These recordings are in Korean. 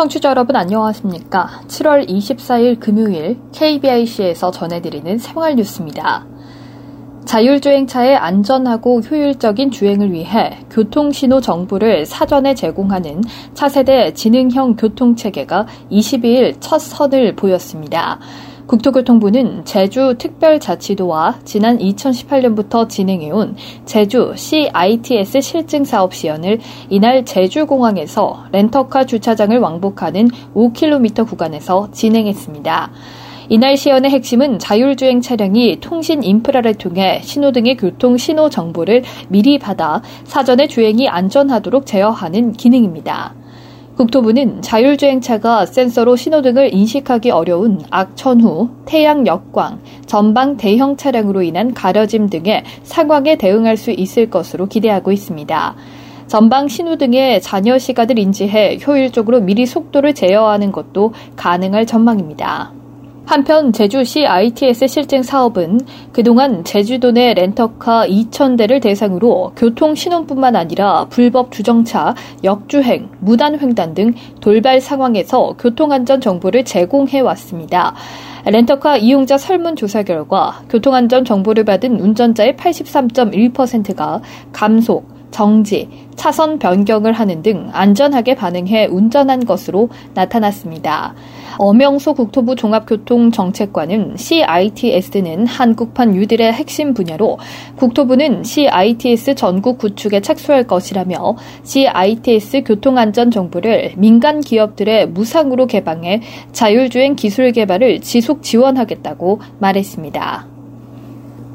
청취자 여러분 안녕하십니까? 7월 24일 금요일 KBIC에서 전해드리는 생활 뉴스입니다. 자율주행차의 안전하고 효율적인 주행을 위해 교통신호 정보를 사전에 제공하는 차세대 지능형 교통체계가 22일 첫 선을 보였습니다. 국토교통부는 제주 특별자치도와 지난 2018년부터 진행해온 제주 CITS 실증 사업 시연을 이날 제주공항에서 렌터카 주차장을 왕복하는 5km 구간에서 진행했습니다. 이날 시연의 핵심은 자율주행 차량이 통신 인프라를 통해 신호등의 교통 신호 정보를 미리 받아 사전에 주행이 안전하도록 제어하는 기능입니다. 국토부는 자율주행차가 센서로 신호등을 인식하기 어려운 악천후, 태양 역광, 전방 대형 차량으로 인한 가려짐 등의 상황에 대응할 수 있을 것으로 기대하고 있습니다. 전방 신호등의 잔여 시간을 인지해 효율적으로 미리 속도를 제어하는 것도 가능할 전망입니다. 한편 제주시 ITS 실증 사업은 그동안 제주도 내 렌터카 2,000대를 대상으로 교통 신호뿐만 아니라 불법 주정차, 역주행, 무단횡단 등 돌발 상황에서 교통안전 정보를 제공해 왔습니다. 렌터카 이용자 설문조사 결과 교통안전 정보를 받은 운전자의 83.1%가 감속, 정지, 차선 변경을 하는 등 안전하게 반응해 운전한 것으로 나타났습니다. 엄영소 국토부 종합교통정책관은 CITS는 한국판 유딜의 핵심 분야로 국토부는 CITS 전국 구축에 착수할 것이라며 CITS 교통안전 정보를 민간 기업들의 무상으로 개방해 자율주행 기술 개발을 지속 지원하겠다고 말했습니다.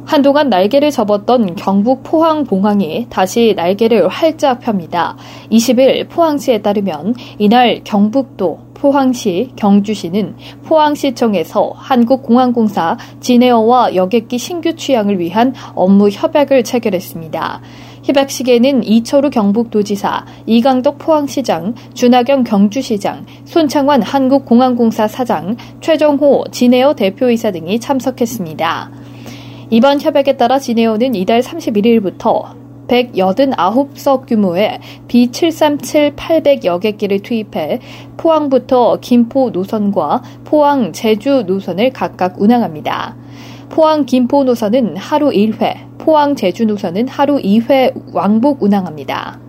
한동안 날개를 접었던 경북 포항 봉항이 다시 날개를 활짝 펴니다. 20일 포항시에 따르면 이날 경북도 포항시, 경주시는 포항시청에서 한국공항공사 진에어와 여객기 신규 취향을 위한 업무 협약을 체결했습니다. 협약식에는 이철우 경북도지사, 이강덕 포항시장, 준하경 경주시장, 손창환 한국공항공사 사장, 최정호 진에어 대표이사 등이 참석했습니다. 이번 협약에 따라 진에어는 이달 31일부터 189석 규모의 B737 800 여 객기를 투입해 포항부터 김포 노선과 포항 제주 노선을 각각 운항합니다. 포항 김포 노선은 하루 1회, 포항 제주 노선은 하루 2회 왕복 운항합니다.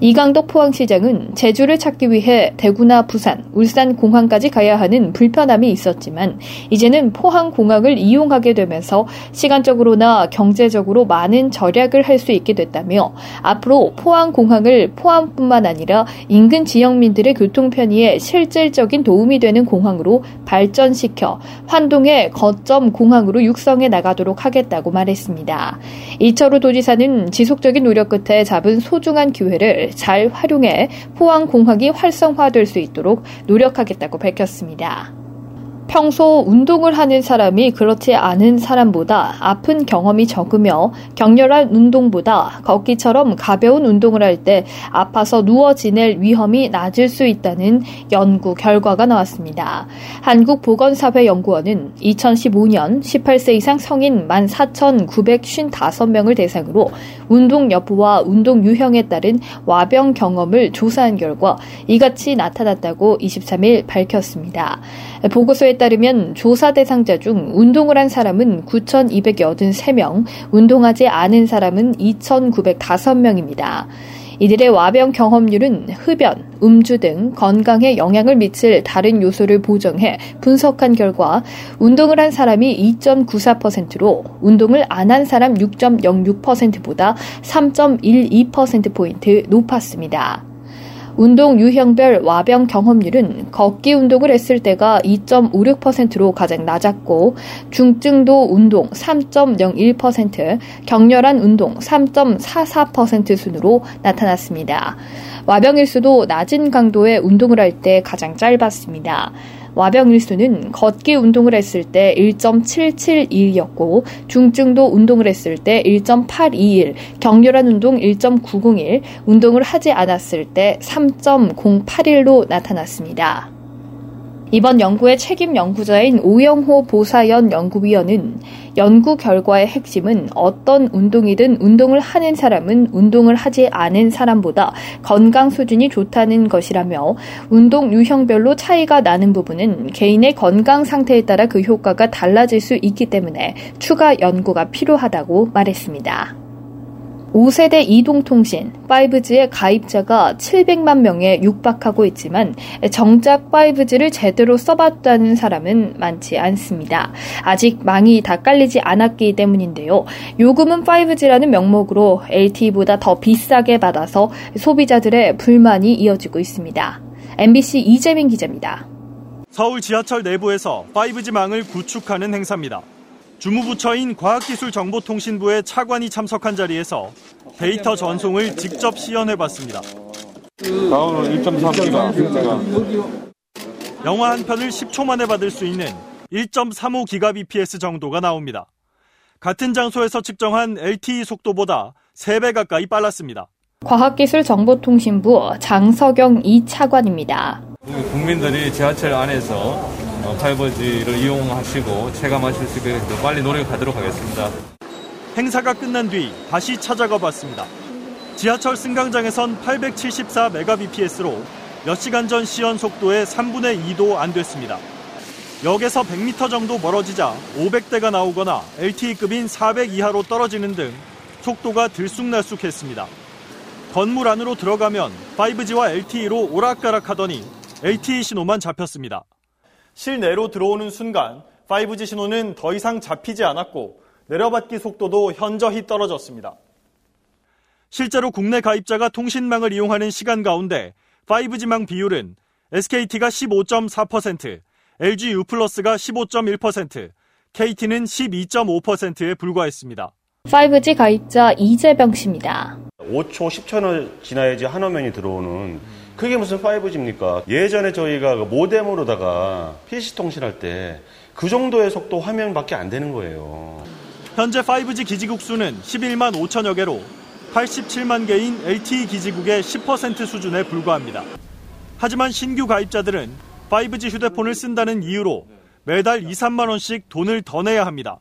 이강덕 포항시장은 제주를 찾기 위해 대구나 부산, 울산 공항까지 가야 하는 불편함이 있었지만 이제는 포항 공항을 이용하게 되면서 시간적으로나 경제적으로 많은 절약을 할 수 있게 됐다며 앞으로 포항 공항을 포항뿐만 아니라 인근 지역민들의 교통 편의에 실질적인 도움이 되는 공항으로 발전시켜 환동의 거점 공항으로 육성해 나가도록 하겠다고 말했습니다. 이철우 도지사는 지속적인 노력 끝에 잡은 소중한 기회를 잘 활용해 포항공항이 활성화될 수 있도록 노력하겠다고 밝혔습니다. 평소 운동을 하는 사람이 그렇지 않은 사람보다 아픈 경험이 적으며 격렬한 운동보다 걷기처럼 가벼운 운동을 할 때 아파서 누워 지낼 위험이 낮을 수 있다는 연구 결과가 나왔습니다. 한국보건사회연구원은 2015년 18세 이상 성인 14,955명을 대상으로 운동 여부와 운동 유형에 따른 와병 경험을 조사한 결과 이같이 나타났다고 23일 밝혔습니다. 보고서에 따르면 조사 대상자 중 운동을 한 사람은 9,283명, 운동하지 않은 사람은 2,905명입니다. 이들의 와병 경험률은 흡연, 음주 등 건강에 영향을 미칠 다른 요소를 보정해 분석한 결과 운동을 한 사람이 2.94%로 운동을 안 한 사람 6.06%보다 3.12%포인트 높았습니다. 운동 유형별 와병 경험률은 걷기 운동을 했을 때가 2.56%로 가장 낮았고 중증도 운동 3.01%, 격렬한 운동 3.44% 순으로 나타났습니다. 와병일수도 낮은 강도의 운동을 할 때 가장 짧았습니다. 와병 일수는 걷기 운동을 했을 때 1.771이었고 중증도 운동을 했을 때 1.821, 격렬한 운동 1.901, 운동을 하지 않았을 때 3.081로 나타났습니다. 이번 연구의 책임 연구자인 오영호 보사연 연구위원은 연구 결과의 핵심은 어떤 운동이든 운동을 하는 사람은 운동을 하지 않은 사람보다 건강 수준이 좋다는 것이라며 운동 유형별로 차이가 나는 부분은 개인의 건강 상태에 따라 그 효과가 달라질 수 있기 때문에 추가 연구가 필요하다고 말했습니다. 5세대 이동통신 5G의 가입자가 700만 명에 육박하고 있지만 정작 5G를 제대로 써봤다는 사람은 많지 않습니다. 아직 망이 다 깔리지 않았기 때문인데요. 요금은 5G라는 명목으로 LTE보다 더 비싸게 받아서 소비자들의 불만이 이어지고 있습니다. MBC 이재민 기자입니다. 서울 지하철 내부에서 5G망을 구축하는 행사입니다. 주무부처인 과학기술정보통신부의 차관이 참석한 자리에서 데이터 전송을 직접 시연해봤습니다. 다음은 1.3기가. 영화 한 편을 10초 만에 받을 수 있는 1.35기가bps 정도가 나옵니다. 같은 장소에서 측정한 LTE 속도보다 3배 가까이 빨랐습니다. 과학기술정보통신부 장석영 이 차관입니다. 국민들이 지하철 안에서 5G를 어, 이용하시고 체감하실 수 있게 빨리 노력하도록 하겠습니다. 행사가 끝난 뒤 다시 찾아가 봤습니다. 지하철 승강장에선 874mbps로 몇 시간 전 시연 속도의 3분의 2도 안 됐습니다. 역에서 100m 정도 멀어지자 500대가 나오거나 LTE급인 400 이하로 떨어지는 등 속도가 들쑥날쑥했습니다. 건물 안으로 들어가면 5G와 LTE로 오락가락 하더니 LTE 신호만 잡혔습니다. 실내로 들어오는 순간 5G 신호는 더 이상 잡히지 않았고 내려받기 속도도 현저히 떨어졌습니다. 실제로 국내 가입자가 통신망을 이용하는 시간 가운데 5G망 비율은 SKT가 15.4%, LG U+가 15.1%, KT는 12.5%에 불과했습니다. 5G 가입자 이재병 씨입니다. 5초, 10초는 지나야지 한 화면이 들어오는 그게 무슨 5G입니까? 예전에 저희가 그 모뎀으로다가 PC 통신할 때 그 정도의 속도 화면밖에 안 되는 거예요. 현재 5G 기지국 수는 11만 5천여 개로 87만 개인 LTE 기지국의 10% 수준에 불과합니다. 하지만 신규 가입자들은 5G 휴대폰을 쓴다는 이유로 매달 2, 3만 원씩 돈을 더 내야 합니다.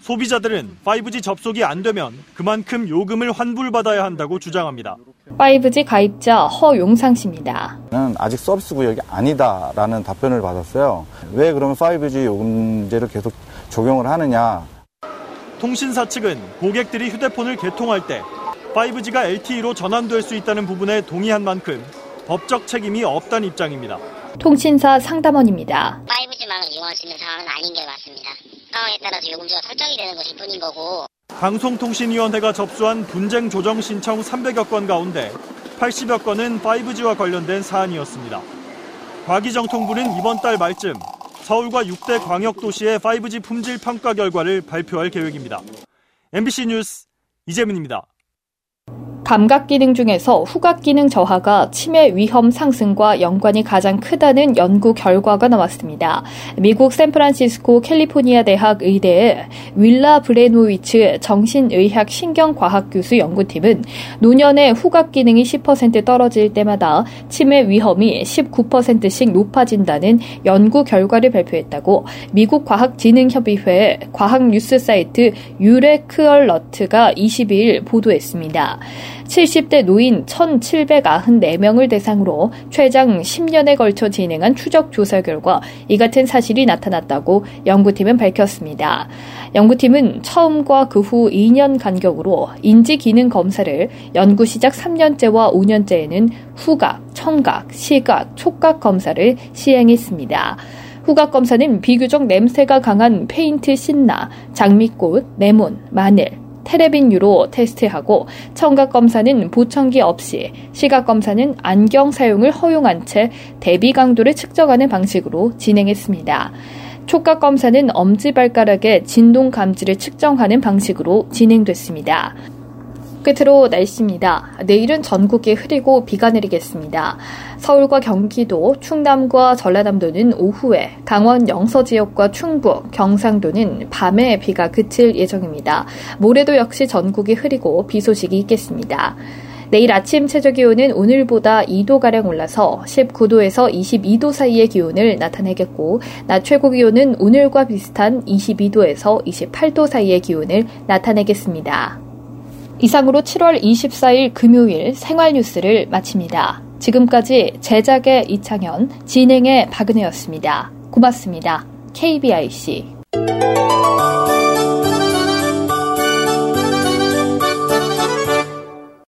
소비자들은 5G 접속이 안 되면 그만큼 요금을 환불받아야 한다고 주장합니다. 5G 가입자 허용상 씨입니다. 는 아직 서비스 구역이 아니다라는 답변을 받았어요. 왜 그러면 5G 요금제를 계속 적용을 하느냐? 통신사 측은 고객들이 휴대폰을 개통할 때 5G가 LTE로 전환될 수 있다는 부분에 동의한 만큼 법적 책임이 없다는 입장입니다. 통신사 상담원입니다. 5G망을 이용할 수 있는 상황은 아닌 게 맞습니다. 상황에 따라서 요금제가 설정이 되는 것일 뿐인 거고 방송통신위원회가 접수한 분쟁 조정 신청 300여 건 가운데 80여 건은 5G와 관련된 사안이었습니다. 과기정 통부는 이번 달 말쯤 서울과 6대 광역도시의 5G 품질 평가 결과를 발표할 계획입니다. MBC 뉴스 이재민입니다. 감각 기능 중에서 후각 기능 저하가 치매 위험 상승과 연관이 가장 크다는 연구 결과가 나왔습니다. 미국 샌프란시스코 캘리포니아 대학 의대의 윌라 브레노위츠 정신의학 신경과학 교수 연구팀은 노년의 후각 기능이 10% 떨어질 때마다 치매 위험이 19%씩 높아진다는 연구 결과를 발표했다고 미국 과학진흥협의회 과학 뉴스 사이트 유레크얼러트가 22일 보도했습니다. 70대 노인 1,794명을 대상으로 최장 10년에 걸쳐 진행한 추적 조사 결과 이 같은 사실이 나타났다고 연구팀은 밝혔습니다. 연구팀은 처음과 그 후 2년 간격으로 인지 기능 검사를 연구 시작 3년째와 5년째에는 후각, 청각, 시각, 촉각 검사를 시행했습니다. 후각 검사는 비교적 냄새가 강한 페인트 신나, 장미꽃, 레몬, 마늘, 테레빈유로 테스트하고 청각 검사는 보청기 없이 시각 검사는 안경 사용을 허용한 채 대비 강도를 측정하는 방식으로 진행했습니다. 촉각 검사는 엄지발가락의 진동 감지를 측정하는 방식으로 진행됐습니다. 끝으로 날씨입니다. 내일은 전국이 흐리고 비가 내리겠습니다. 서울과 경기도, 충남과 전라남도는 오후에, 강원 영서 지역과 충북, 경상도는 밤에 비가 그칠 예정입니다. 모레도 역시 전국이 흐리고 비 소식이 있겠습니다. 내일 아침 최저 기온은 오늘보다 2도가량 올라서 19도에서 22도 사이의 기온을 나타내겠고, 낮 최고 기온은 오늘과 비슷한 22도에서 28도 사이의 기온을 나타내겠습니다. 이상으로 7월 24일 금요일 생활 뉴스를 마칩니다. 지금까지 제작의 이창현, 진행의 박은혜였습니다. 고맙습니다. KBIC.